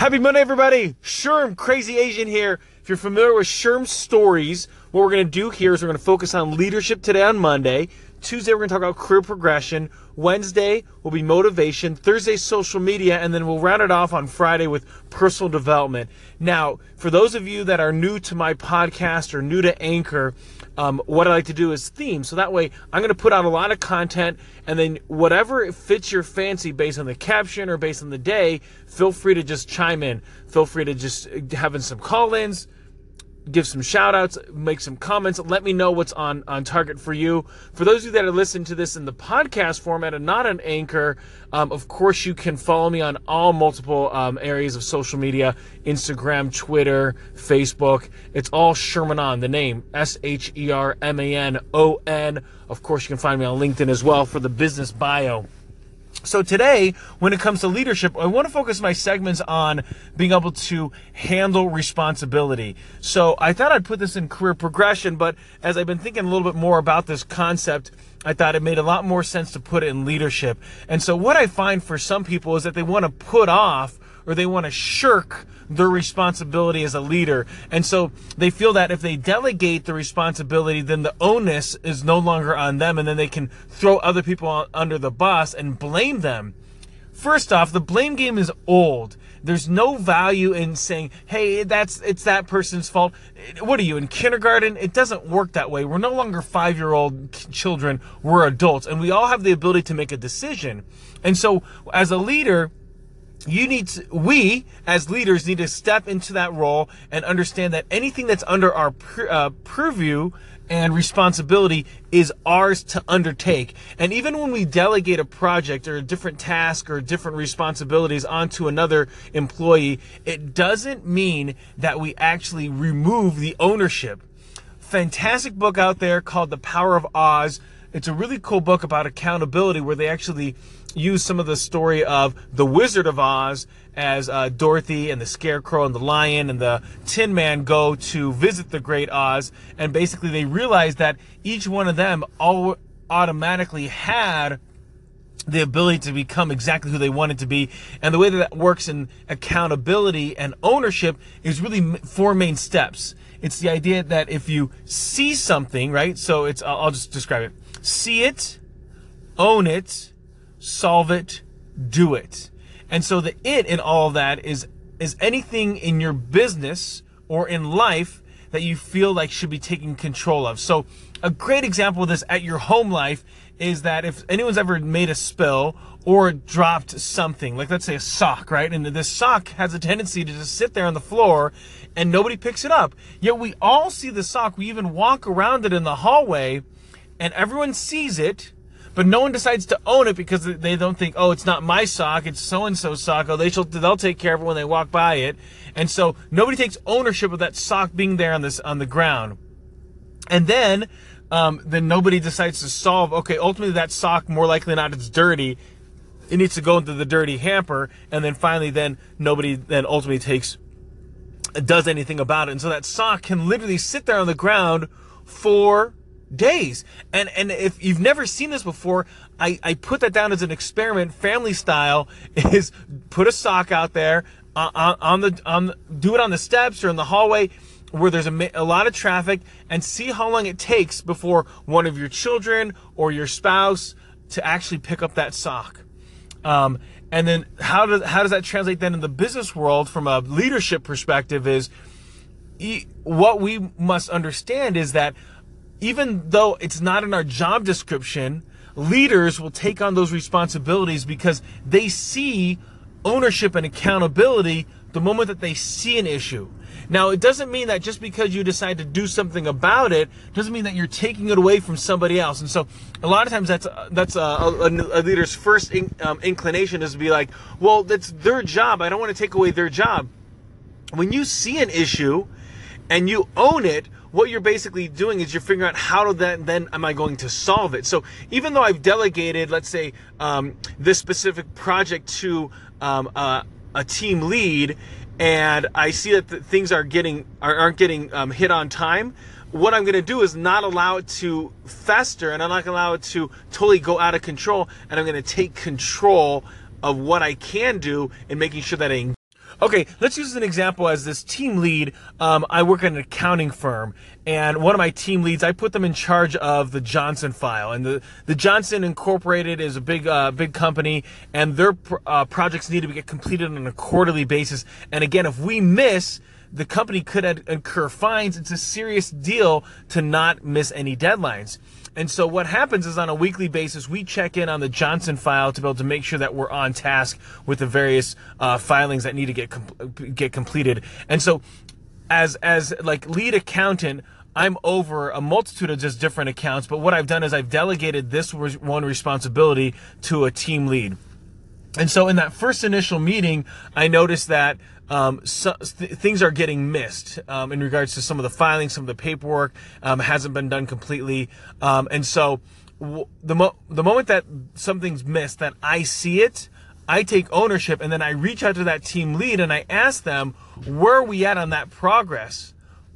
Happy Monday, everybody. Sherm, Crazy Asian here. If you're familiar with Sherm Stories, what we're going to do here is we're going to focus on leadership today on Monday. Tuesday, we're going to talk about career progression. Wednesday will be motivation. Thursday, social media. And then we'll round it off on Friday with personal development. Now, for those of you that are new to my podcast or new to Anchor, um, what I like to do is theme. So that way, I'm going to put out a lot of content, and then whatever fits your fancy based on the caption or based on the day, feel free to just chime in. Feel free to just having some call ins give some shout outs, make some comments, let me know what's on, on target for you. For those of you that are listening to this in the podcast format and not an anchor, um, of course, you can follow me on all multiple um, areas of social media Instagram, Twitter, Facebook. It's all Sherman On, the name S H E R M A N O N. Of course, you can find me on LinkedIn as well for the business bio. So today, when it comes to leadership, I want to focus my segments on being able to handle responsibility. So I thought I'd put this in career progression, but as I've been thinking a little bit more about this concept, I thought it made a lot more sense to put it in leadership. And so what I find for some people is that they want to put off or they want to shirk their responsibility as a leader. And so they feel that if they delegate the responsibility, then the onus is no longer on them and then they can throw other people under the bus and blame them. First off, the blame game is old. There's no value in saying, "Hey, that's it's that person's fault." What are you in kindergarten? It doesn't work that way. We're no longer 5-year-old children, we're adults and we all have the ability to make a decision. And so as a leader, you need to, we as leaders need to step into that role and understand that anything that's under our uh, purview and responsibility is ours to undertake. And even when we delegate a project or a different task or different responsibilities onto another employee, it doesn't mean that we actually remove the ownership. Fantastic book out there called The Power of Oz. It's a really cool book about accountability where they actually use some of the story of the Wizard of Oz as uh, Dorothy and the Scarecrow and the Lion and the Tin Man go to visit the Great Oz, and basically they realize that each one of them all automatically had the ability to become exactly who they wanted to be. And the way that that works in accountability and ownership is really four main steps. It's the idea that if you see something, right? So it's, I'll just describe it. See it, own it, solve it, do it. And so the it in all of that is is anything in your business or in life that you feel like should be taking control of. So a great example of this at your home life is that if anyone's ever made a spill or dropped something, like let's say a sock, right? And this sock has a tendency to just sit there on the floor and nobody picks it up. Yet we all see the sock. We even walk around it in the hallway and everyone sees it but no one decides to own it because they don't think, oh, it's not my sock, it's so and so's sock. Oh, they shall, they'll take care of it when they walk by it, and so nobody takes ownership of that sock being there on this on the ground. And then, um, then nobody decides to solve. Okay, ultimately that sock more likely not it's dirty. It needs to go into the dirty hamper, and then finally, then nobody then ultimately takes does anything about it. And so that sock can literally sit there on the ground for days. And and if you've never seen this before, I, I put that down as an experiment, family style, is put a sock out there on, uh, on, on the on do it on the steps or in the hallway where there's a, a lot of traffic and see how long it takes before one of your children or your spouse to actually pick up that sock. Um, and then how does how does that translate then in the business world from a leadership perspective is what we must understand is that even though it's not in our job description, leaders will take on those responsibilities because they see ownership and accountability the moment that they see an issue. Now, it doesn't mean that just because you decide to do something about it doesn't mean that you're taking it away from somebody else. And so, a lot of times, that's that's a, a, a leader's first in, um, inclination is to be like, "Well, that's their job. I don't want to take away their job." When you see an issue and you own it, what you're basically doing is you're figuring out how to then, then am I going to solve it. So even though I've delegated, let's say, um, this specific project to um, uh, a team lead, and I see that things are getting are, not getting um, hit on time, what I'm going to do is not allow it to fester, and I'm not going to allow it to totally go out of control, and I'm going to take control of what I can do in making sure that I Okay, let's use an example as this team lead. Um, I work at an accounting firm, and one of my team leads, I put them in charge of the Johnson file. And the, the Johnson Incorporated is a big, uh, big company, and their uh, projects need to get completed on a quarterly basis. And again, if we miss, the company could incur fines. It's a serious deal to not miss any deadlines. And so what happens is on a weekly basis, we check in on the Johnson file to be able to make sure that we're on task with the various uh, filings that need to get com- get completed. And so, as as like lead accountant, I'm over a multitude of just different accounts. But what I've done is I've delegated this one responsibility to a team lead. And so in that first initial meeting, I noticed that um, so, th- things are getting missed um, in regards to some of the filing, some of the paperwork um, hasn't been done completely, um, and so w- the mo- the moment that something's missed, that I see it, I take ownership, and then I reach out to that team lead and I ask them, where are we at on that progress?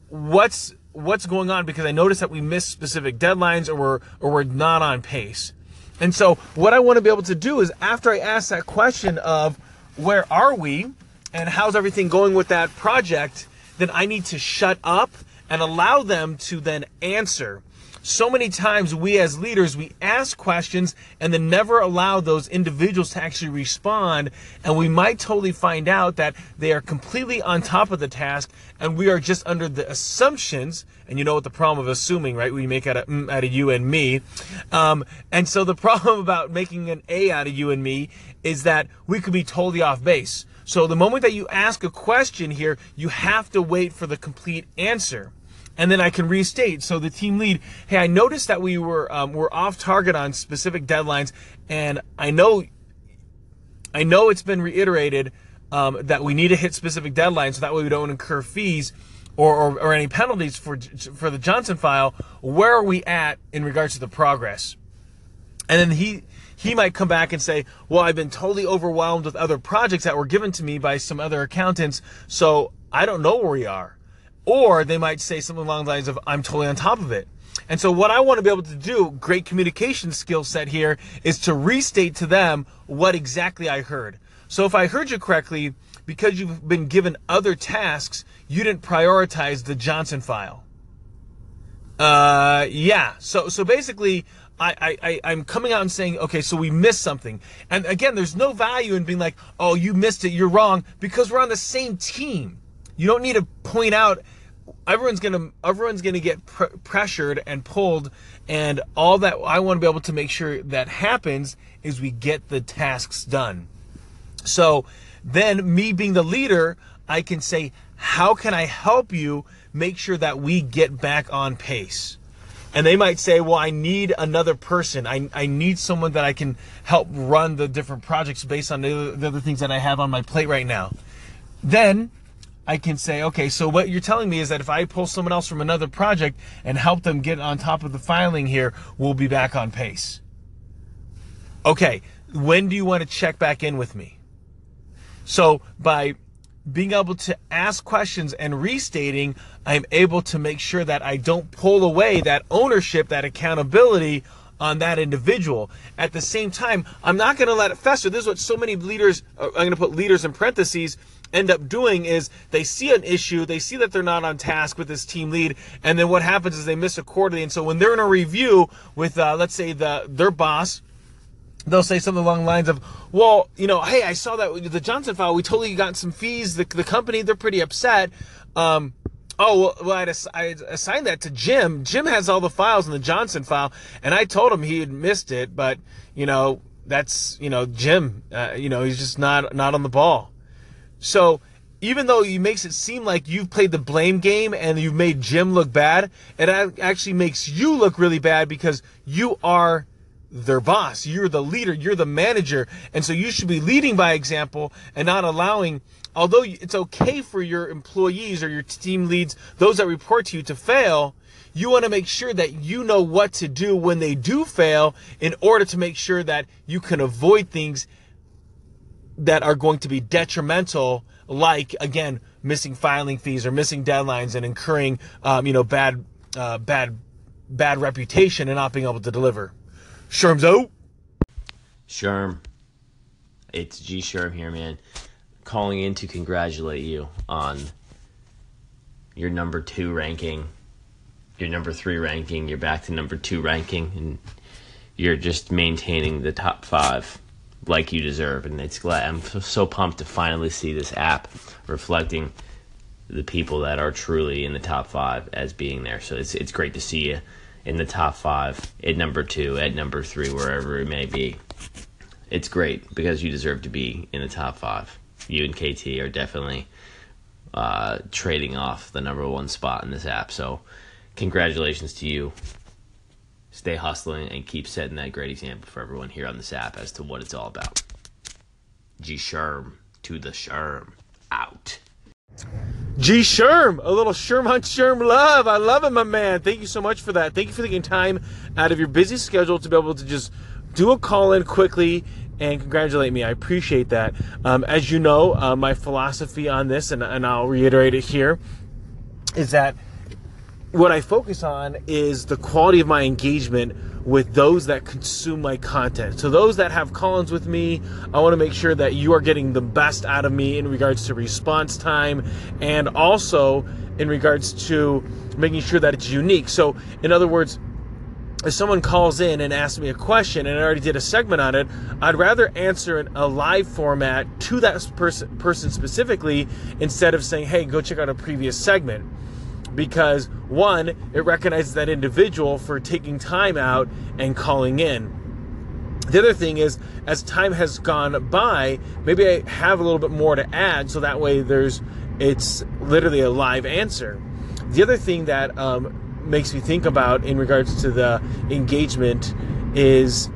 What's what's going on? Because I noticed that we missed specific deadlines, or we're or we're not on pace. And so, what I want to be able to do is, after I ask that question of where are we, and how's everything going with that project, then I need to shut up and allow them to then answer. So many times we as leaders, we ask questions and then never allow those individuals to actually respond. And we might totally find out that they are completely on top of the task and we are just under the assumptions. And you know what the problem of assuming, right? We make out of, mm, out of you and me. Um, and so the problem about making an A out of you and me is that we could be totally off base. So the moment that you ask a question here, you have to wait for the complete answer. And then I can restate. So the team lead, hey, I noticed that we were um, we're off target on specific deadlines, and I know I know it's been reiterated um, that we need to hit specific deadlines so that way we don't incur fees or, or, or any penalties for for the Johnson file. Where are we at in regards to the progress? And then he he might come back and say, well, I've been totally overwhelmed with other projects that were given to me by some other accountants, so I don't know where we are. Or they might say something along the lines of, I'm totally on top of it. And so what I want to be able to do, great communication skill set here, is to restate to them what exactly I heard. So if I heard you correctly, because you've been given other tasks, you didn't prioritize the Johnson file. Uh, yeah. So, so basically, I, I, I'm coming out and saying, okay, so we missed something. And again, there's no value in being like, oh, you missed it, you're wrong, because we're on the same team. You don't need to point out everyone's gonna everyone's gonna get pr- pressured and pulled and all that i want to be able to make sure that happens is we get the tasks done so then me being the leader i can say how can i help you make sure that we get back on pace and they might say, well, I need another person. I, I need someone that I can help run the different projects based on the, the other things that I have on my plate right now. Then I can say, okay, so what you're telling me is that if I pull someone else from another project and help them get on top of the filing here, we'll be back on pace. Okay, when do you want to check back in with me? So by being able to ask questions and restating, I'm able to make sure that I don't pull away that ownership, that accountability on that individual. At the same time, I'm not going to let it fester. This is what so many leaders, I'm going to put leaders in parentheses, end up doing is they see an issue, they see that they're not on task with this team lead, and then what happens is they miss a quarterly. And so when they're in a review with, uh, let's say, the their boss, they'll say something along the lines of, well, you know, hey, I saw that the Johnson file, we totally got some fees. The, the company, they're pretty upset. Um, oh, well, I'd assigned that to Jim. Jim has all the files in the Johnson file, and I told him he had missed it, but, you know, that's, you know, Jim, uh, you know, he's just not, not on the ball. So, even though he makes it seem like you've played the blame game and you've made Jim look bad, it actually makes you look really bad because you are their boss. You're the leader. You're the manager. And so you should be leading by example and not allowing, although it's okay for your employees or your team leads, those that report to you to fail, you want to make sure that you know what to do when they do fail in order to make sure that you can avoid things that are going to be detrimental, like, again, missing filing fees or missing deadlines and incurring, um, you know, bad, uh, bad, bad reputation and not being able to deliver. Sherm's out. Sherm. It's G Sherm here, man. calling in to congratulate you on your number two ranking, your number three ranking. You're back to number two ranking, and you're just maintaining the top five like you deserve. And it's glad I'm so pumped to finally see this app reflecting the people that are truly in the top five as being there. So it's it's great to see you in the top five, at number two, at number three, wherever it may be. It's great because you deserve to be in the top five. You and KT are definitely uh, trading off the number one spot in this app. So, congratulations to you. Stay hustling and keep setting that great example for everyone here on this app as to what it's all about. G Sherm to the Sherm out. G Sherm, a little Sherm on Sherm love. I love it, my man. Thank you so much for that. Thank you for taking time out of your busy schedule to be able to just do a call in quickly and congratulate me. I appreciate that. Um, as you know, uh, my philosophy on this, and, and I'll reiterate it here, is that what I focus on is the quality of my engagement with those that consume my content. So, those that have call-ins with me, I want to make sure that you are getting the best out of me in regards to response time and also in regards to making sure that it's unique. So, in other words, if someone calls in and asks me a question and I already did a segment on it, I'd rather answer in a live format to that person, person specifically instead of saying, hey, go check out a previous segment because one, it recognizes that individual for taking time out and calling in. The other thing is, as time has gone by, maybe I have a little bit more to add, so that way there's it's literally a live answer. The other thing that um, makes me think about in regards to the engagement is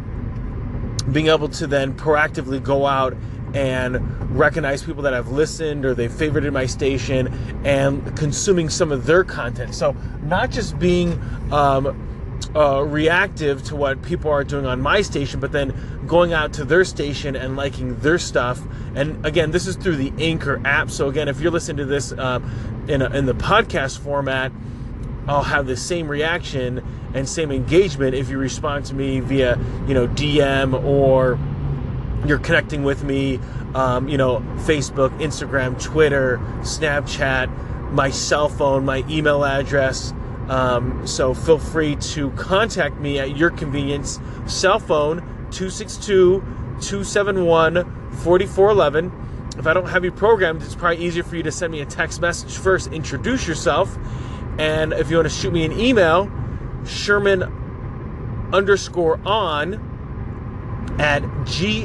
being able to then proactively go out and recognize people that have listened or they've favorited my station and consuming some of their content. So, not just being um, uh, reactive to what people are doing on my station, but then going out to their station and liking their stuff. And again, this is through the Anchor app. So, again, if you're listening to this uh, in, a, in the podcast format, I'll have the same reaction and same engagement if you respond to me via, you know, DM or you're connecting with me, um, you know, Facebook, Instagram, Twitter, Snapchat, my cell phone, my email address. Um, so feel free to contact me at your convenience. Cell phone 262 271 4411. If I don't have you programmed, it's probably easier for you to send me a text message first, introduce yourself. And if you want to shoot me an email, Sherman underscore on at glic.com.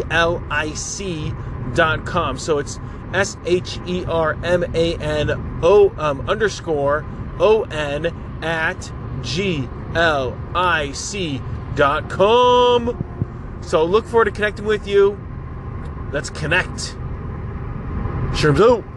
So it's S H E R M A N O um, underscore O N at G L I C dot com. So look forward to connecting with you. Let's connect. Sherms out.